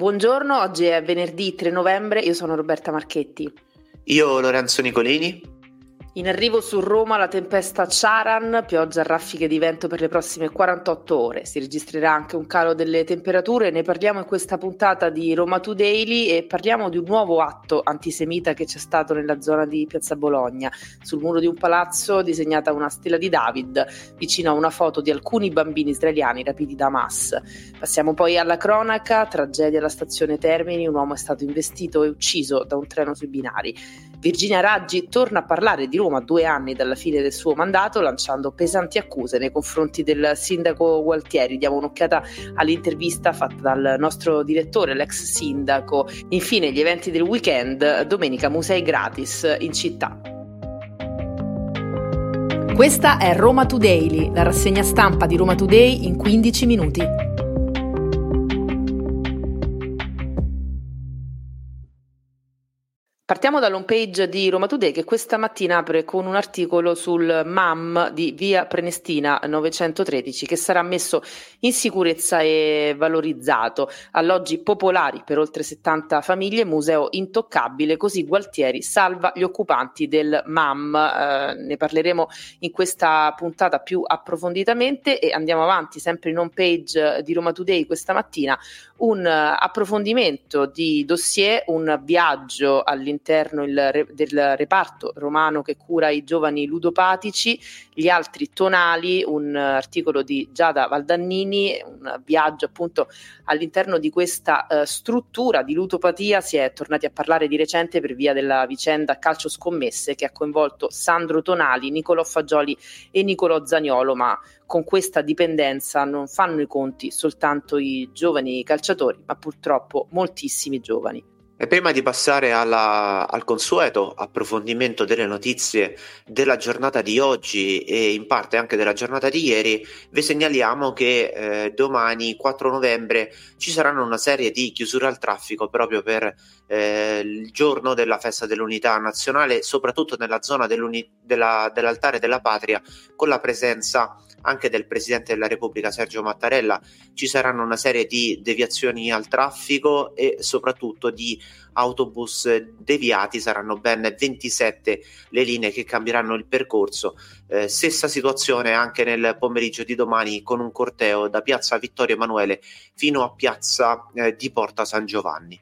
Buongiorno, oggi è venerdì 3 novembre, io sono Roberta Marchetti. Io Lorenzo Nicolini. In arrivo su Roma la tempesta Charan, pioggia a raffiche di vento per le prossime 48 ore. Si registrerà anche un calo delle temperature. Ne parliamo in questa puntata di Roma Today e parliamo di un nuovo atto antisemita che c'è stato nella zona di Piazza Bologna. Sul muro di un palazzo disegnata una stella di David vicino a una foto di alcuni bambini israeliani rapiti da Hamas. Passiamo poi alla cronaca, tragedia alla stazione Termini, un uomo è stato investito e ucciso da un treno sui binari. Virginia Raggi torna a parlare di Roma due anni dalla fine del suo mandato, lanciando pesanti accuse nei confronti del sindaco Gualtieri. Diamo un'occhiata all'intervista fatta dal nostro direttore, l'ex sindaco. Infine, gli eventi del weekend, domenica musei gratis in città. Questa è Roma Today, la rassegna stampa di Roma Today in 15 minuti. Partiamo dall'home page di Roma Today che questa mattina apre con un articolo sul MAM di via Prenestina 913 che sarà messo in sicurezza e valorizzato. Alloggi popolari per oltre 70 famiglie, museo intoccabile, così Gualtieri salva gli occupanti del MAM. Eh, ne parleremo in questa puntata più approfonditamente e andiamo avanti sempre in home page di Roma Today questa mattina un approfondimento di dossier, un viaggio all'interno il, del reparto romano che cura i giovani ludopatici, gli altri tonali, un articolo di Giada Valdannini, un viaggio appunto all'interno di questa uh, struttura di ludopatia. Si è tornati a parlare di recente per via della vicenda calcio scommesse che ha coinvolto Sandro Tonali, Nicolò Fagioli e Nicolò Zagnolo, ma con questa dipendenza non fanno i conti soltanto i giovani calciatori, ma purtroppo moltissimi giovani. E prima di passare alla, al consueto approfondimento delle notizie della giornata di oggi e in parte anche della giornata di ieri, vi segnaliamo che eh, domani 4 novembre ci saranno una serie di chiusure al traffico proprio per eh, il giorno della festa dell'unità nazionale, soprattutto nella zona della, dell'altare della patria, con la presenza anche del Presidente della Repubblica Sergio Mattarella. Ci saranno una serie di deviazioni al traffico e soprattutto di autobus deviati, saranno ben 27 le linee che cambieranno il percorso. Eh, stessa situazione anche nel pomeriggio di domani con un corteo da Piazza Vittorio Emanuele fino a Piazza eh, di Porta San Giovanni.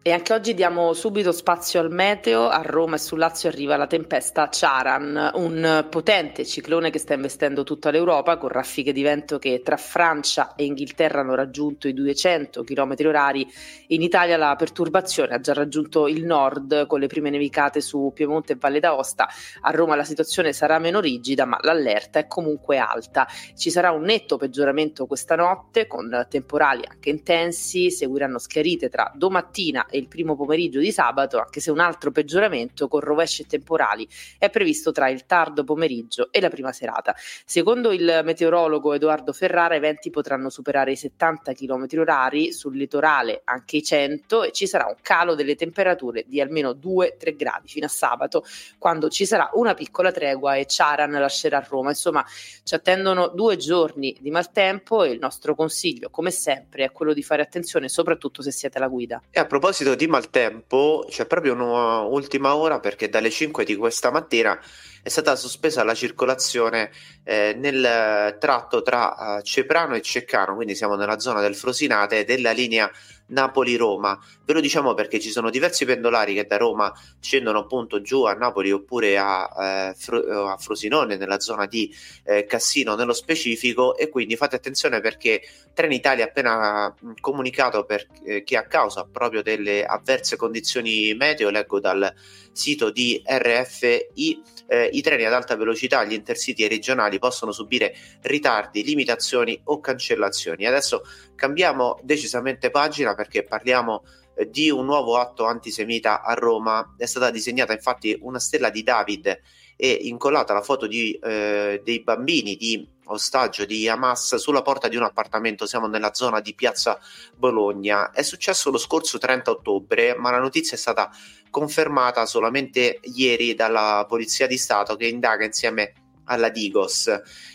E anche oggi diamo subito spazio al meteo. A Roma e sul Lazio arriva la tempesta Charan, un potente ciclone che sta investendo tutta l'Europa con raffiche di vento che tra Francia e Inghilterra hanno raggiunto i 200 km orari. In Italia la perturbazione ha già raggiunto il nord con le prime nevicate su Piemonte e Valle d'Aosta. A Roma la situazione sarà meno rigida, ma l'allerta è comunque alta. Ci sarà un netto peggioramento questa notte con temporali anche intensi, seguiranno schiarite tra domattina il primo pomeriggio di sabato, anche se un altro peggioramento con rovesci temporali è previsto tra il tardo pomeriggio e la prima serata. Secondo il meteorologo Edoardo Ferrara, i venti potranno superare i 70 km orari, sul litorale anche i 100 e ci sarà un calo delle temperature di almeno 2-3 gradi fino a sabato, quando ci sarà una piccola tregua e Charan lascerà Roma. Insomma, ci attendono due giorni di maltempo e il nostro consiglio, come sempre, è quello di fare attenzione soprattutto se siete alla guida. E a proposito proposito di maltempo, c'è proprio un'ultima ora perché dalle 5 di questa mattina è stata sospesa la circolazione eh, nel tratto tra uh, Ceprano e Ceccano, quindi siamo nella zona del Frosinate della linea Napoli-Roma. Ve lo diciamo perché ci sono diversi pendolari che da Roma scendono appunto giù a Napoli oppure a, eh, Fro- a Frosinone, nella zona di eh, Cassino nello specifico, e quindi fate attenzione perché Trenitalia ha appena comunicato per, eh, che a causa proprio delle avverse condizioni meteo, leggo dal sito di RFI, eh, i treni ad alta velocità, gli intercity e regionali possono subire ritardi, limitazioni o cancellazioni. Adesso cambiamo decisamente pagina perché parliamo eh, di un nuovo atto antisemita a Roma. È stata disegnata infatti una stella di David e incollata la foto di, eh, dei bambini di ostaggio di Hamas sulla porta di un appartamento. Siamo nella zona di Piazza Bologna. È successo lo scorso 30 ottobre, ma la notizia è stata confermata solamente ieri dalla Polizia di Stato che indaga insieme alla Digos.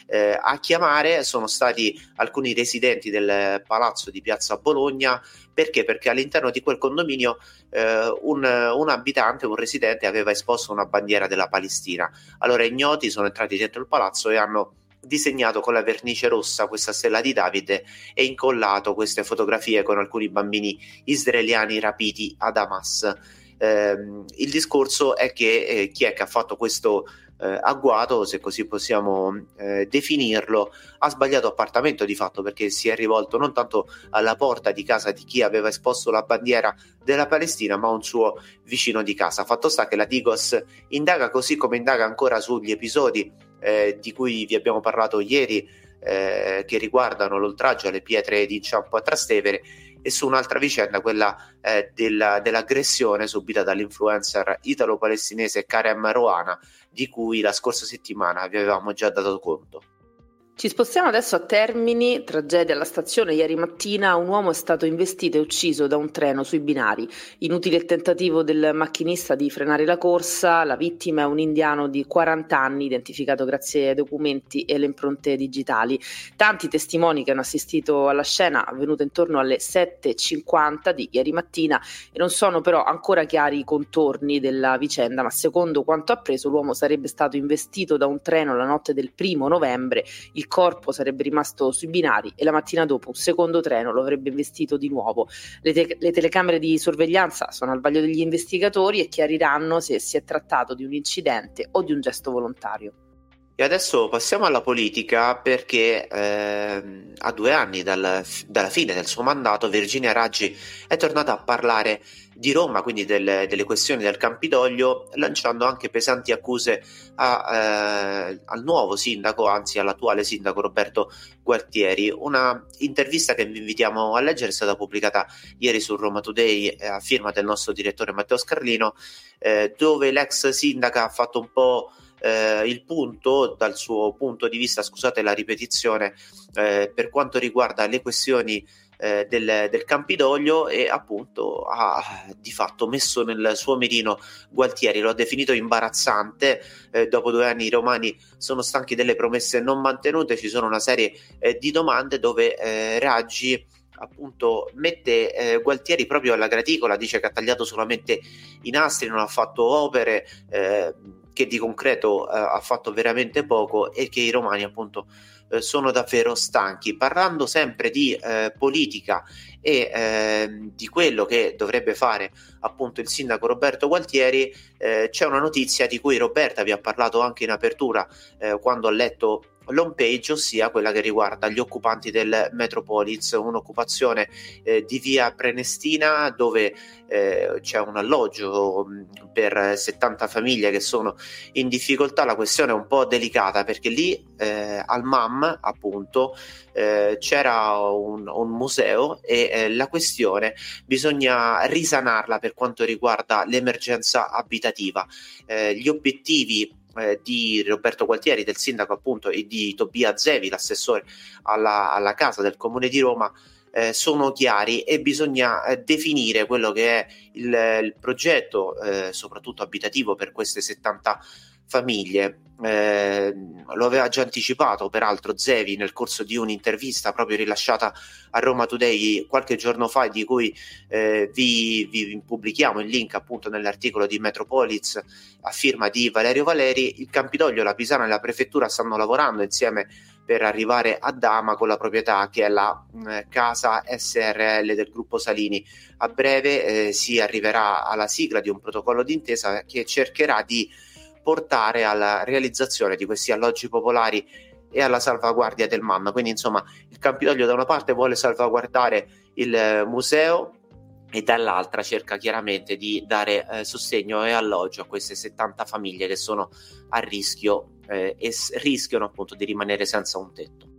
Eh, a chiamare sono stati alcuni residenti del palazzo di Piazza Bologna perché? Perché all'interno di quel condominio eh, un, un, abitante, un residente aveva esposto una bandiera della Palestina. Allora ignoti sono entrati dentro il palazzo e hanno disegnato con la vernice rossa questa stella di Davide e incollato queste fotografie con alcuni bambini israeliani rapiti ad Hamas. Eh, il discorso è che eh, chi è che ha fatto questo eh, agguato, se così possiamo eh, definirlo, ha sbagliato appartamento di fatto perché si è rivolto non tanto alla porta di casa di chi aveva esposto la bandiera della Palestina, ma a un suo vicino di casa. Fatto sta che la Digos indaga così come indaga ancora sugli episodi eh, di cui vi abbiamo parlato ieri, eh, che riguardano l'oltraggio alle pietre di inciampo a Trastevere e su un'altra vicenda, quella eh, della, dell'aggressione subita dall'influencer italo-palestinese Karem Roana, di cui la scorsa settimana vi avevamo già dato conto. Ci spostiamo adesso a Termini, tragedia alla stazione. Ieri mattina un uomo è stato investito e ucciso da un treno sui binari. Inutile il tentativo del macchinista di frenare la corsa. La vittima è un indiano di 40 anni, identificato grazie ai documenti e alle impronte digitali. Tanti testimoni che hanno assistito alla scena, avvenuta intorno alle 7.50 di ieri mattina, e non sono però ancora chiari i contorni della vicenda, ma secondo quanto appreso l'uomo sarebbe stato investito da un treno la notte del primo novembre. Il il corpo sarebbe rimasto sui binari e la mattina dopo un secondo treno lo avrebbe investito di nuovo. Le, te- le telecamere di sorveglianza sono al vaglio degli investigatori e chiariranno se si è trattato di un incidente o di un gesto volontario. E adesso passiamo alla politica perché eh, a due anni dal, dalla fine del suo mandato Virginia Raggi è tornata a parlare di Roma, quindi del, delle questioni del Campidoglio, lanciando anche pesanti accuse a, eh, al nuovo sindaco, anzi all'attuale sindaco Roberto Gualtieri. Una intervista che vi invitiamo a leggere è stata pubblicata ieri su Roma Today eh, a firma del nostro direttore Matteo Scarlino, eh, dove l'ex sindaca ha fatto un po' eh, il punto, dal suo punto di vista, scusate la ripetizione, eh, per quanto riguarda le questioni eh, del, del, Campidoglio e appunto ha di fatto messo nel suo mirino Gualtieri, lo ha definito imbarazzante, eh, dopo due anni i romani sono stanchi delle promesse non mantenute, ci sono una serie eh, di domande dove eh, Raggi appunto mette eh, Gualtieri proprio alla graticola, dice che ha tagliato solamente i nastri, non ha fatto opere, eh, che di concreto eh, ha fatto veramente poco e che i romani appunto eh, sono davvero stanchi. Parlando sempre di eh, politica e ehm, di quello che dovrebbe fare appunto il sindaco Roberto Gualtieri, eh, c'è una notizia di cui Roberta vi ha parlato anche in apertura eh, quando ha letto l'home page, ossia quella che riguarda gli occupanti del Metropolis, un'occupazione eh, di via Prenestina dove eh, c'è un alloggio mm, per 70 famiglie che sono in difficoltà. La questione è un po' delicata perché lì eh, al MAM, appunto, eh, c'era un, un, museo e eh, la questione bisogna risanarla per quanto riguarda l'emergenza abitativa. Eh, gli obiettivi eh, di Roberto Gualtieri, del sindaco appunto, e di Tobia Zevi, l'assessore alla, alla casa del comune di Roma, eh, sono chiari e bisogna eh, definire quello che è il, il progetto, eh, soprattutto abitativo per queste 70 famiglie. Eh, lo aveva già anticipato peraltro Zevi nel corso di un'intervista proprio rilasciata a Roma Today qualche giorno fa di cui eh, vi, vi, pubblichiamo il link appunto nell'articolo di Metropolis a firma di Valerio Valeri il Campidoglio, la Pisana e la prefettura stanno lavorando insieme per arrivare a Dama con la proprietà che è la eh, casa SRL del gruppo Salini. A breve eh, si arriverà alla sigla di un protocollo d'intesa che cercherà di portare alla realizzazione di questi alloggi popolari e alla salvaguardia del MAM. Quindi, insomma, il Campidoglio da una parte vuole salvaguardare il museo e dall'altra cerca chiaramente di dare eh, sostegno e alloggio a queste 70 famiglie che sono a rischio eh, e s- rischiano appunto di rimanere senza un tetto.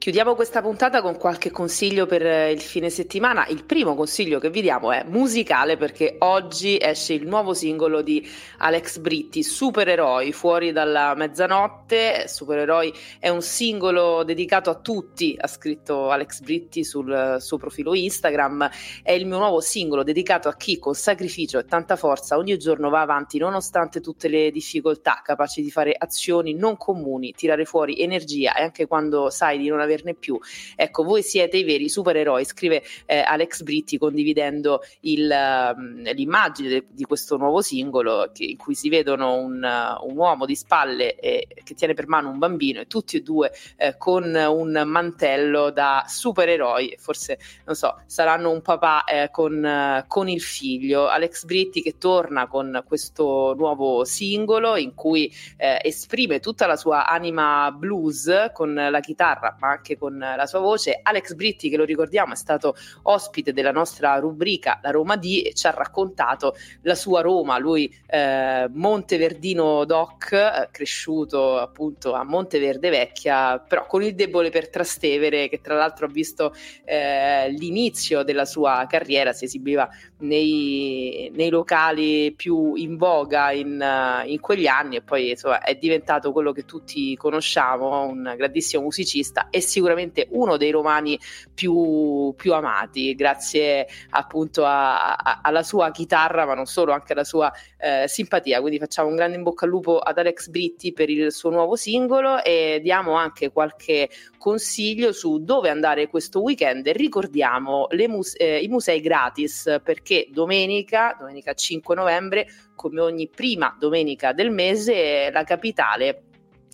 Chiudiamo questa puntata con qualche consiglio per il fine settimana. Il primo consiglio che vi diamo è musicale perché oggi esce il nuovo singolo di Alex Britti, Supereroi, fuori dalla mezzanotte. Supereroi è un singolo dedicato a tutti, ha scritto Alex Britti sul suo profilo Instagram. È il mio nuovo singolo dedicato a chi con sacrificio e tanta forza ogni giorno va avanti nonostante tutte le difficoltà, capace di fare azioni non comuni, tirare fuori energia e anche quando sai di non avere averne più. Ecco, voi siete i veri supereroi, scrive eh, Alex Britti condividendo il, um, l'immagine de, di questo nuovo singolo che, in cui si vedono un, un uomo di spalle eh, che tiene per mano un bambino e tutti e due eh, con un mantello da supereroi, forse non so, saranno un papà eh, con, con il figlio. Alex Britti che torna con questo nuovo singolo in cui eh, esprime tutta la sua anima blues con la chitarra, ma anche con la sua voce. Alex Britti, che lo ricordiamo, è stato ospite della nostra rubrica La Roma D e ci ha raccontato la sua Roma. Lui, eh, Monteverdino Doc, eh, cresciuto appunto a Monteverde Vecchia, però con il debole per Trastevere, che tra l'altro ha visto eh, l'inizio della sua carriera, si esibiva nei, nei locali più in voga in, in quegli anni e poi insomma, è diventato quello che tutti conosciamo, un grandissimo musicista e sicuramente uno dei romani più, più amati, grazie appunto a, a, alla sua chitarra, ma non solo, anche alla sua eh, simpatia. Quindi facciamo un grande in bocca al lupo ad Alex Britti per il suo nuovo singolo e diamo anche qualche consiglio su dove andare questo weekend e ricordiamo muse- eh, i musei gratis perché domenica, domenica 5 novembre, come ogni prima domenica del mese, la capitale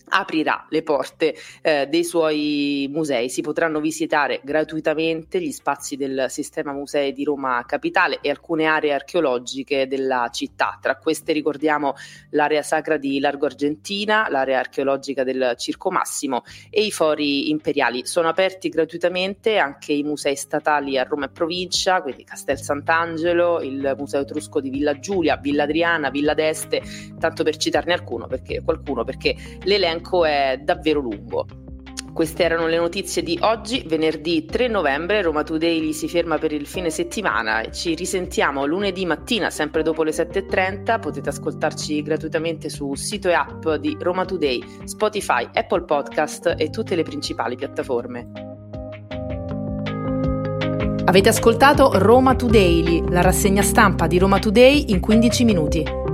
aprirà le porte eh, dei suoi musei. Si potranno visitare gratuitamente gli spazi del sistema musei di Roma Capitale e alcune aree archeologiche della città. Tra queste ricordiamo l'area sacra di Largo Argentina, l'area archeologica del Circo Massimo e i fori imperiali. Sono aperti gratuitamente anche i musei statali a Roma e provincia, quindi Castel Sant'Angelo, il Museo Etrusco di Villa Giulia, Villa Adriana, Villa d'Este, tanto per citarne alcuno perché, qualcuno, perché l'elenco l'elenco è davvero lungo. Queste erano le notizie di oggi, venerdì 3 novembre. Roma Today si ferma per il fine settimana ci risentiamo lunedì mattina, sempre dopo le 7.30. Potete ascoltarci gratuitamente su sito e app di Roma Today, Spotify, Apple Podcast e tutte le principali piattaforme. Avete ascoltato Roma Today, la rassegna stampa di Roma Today in 15 minuti.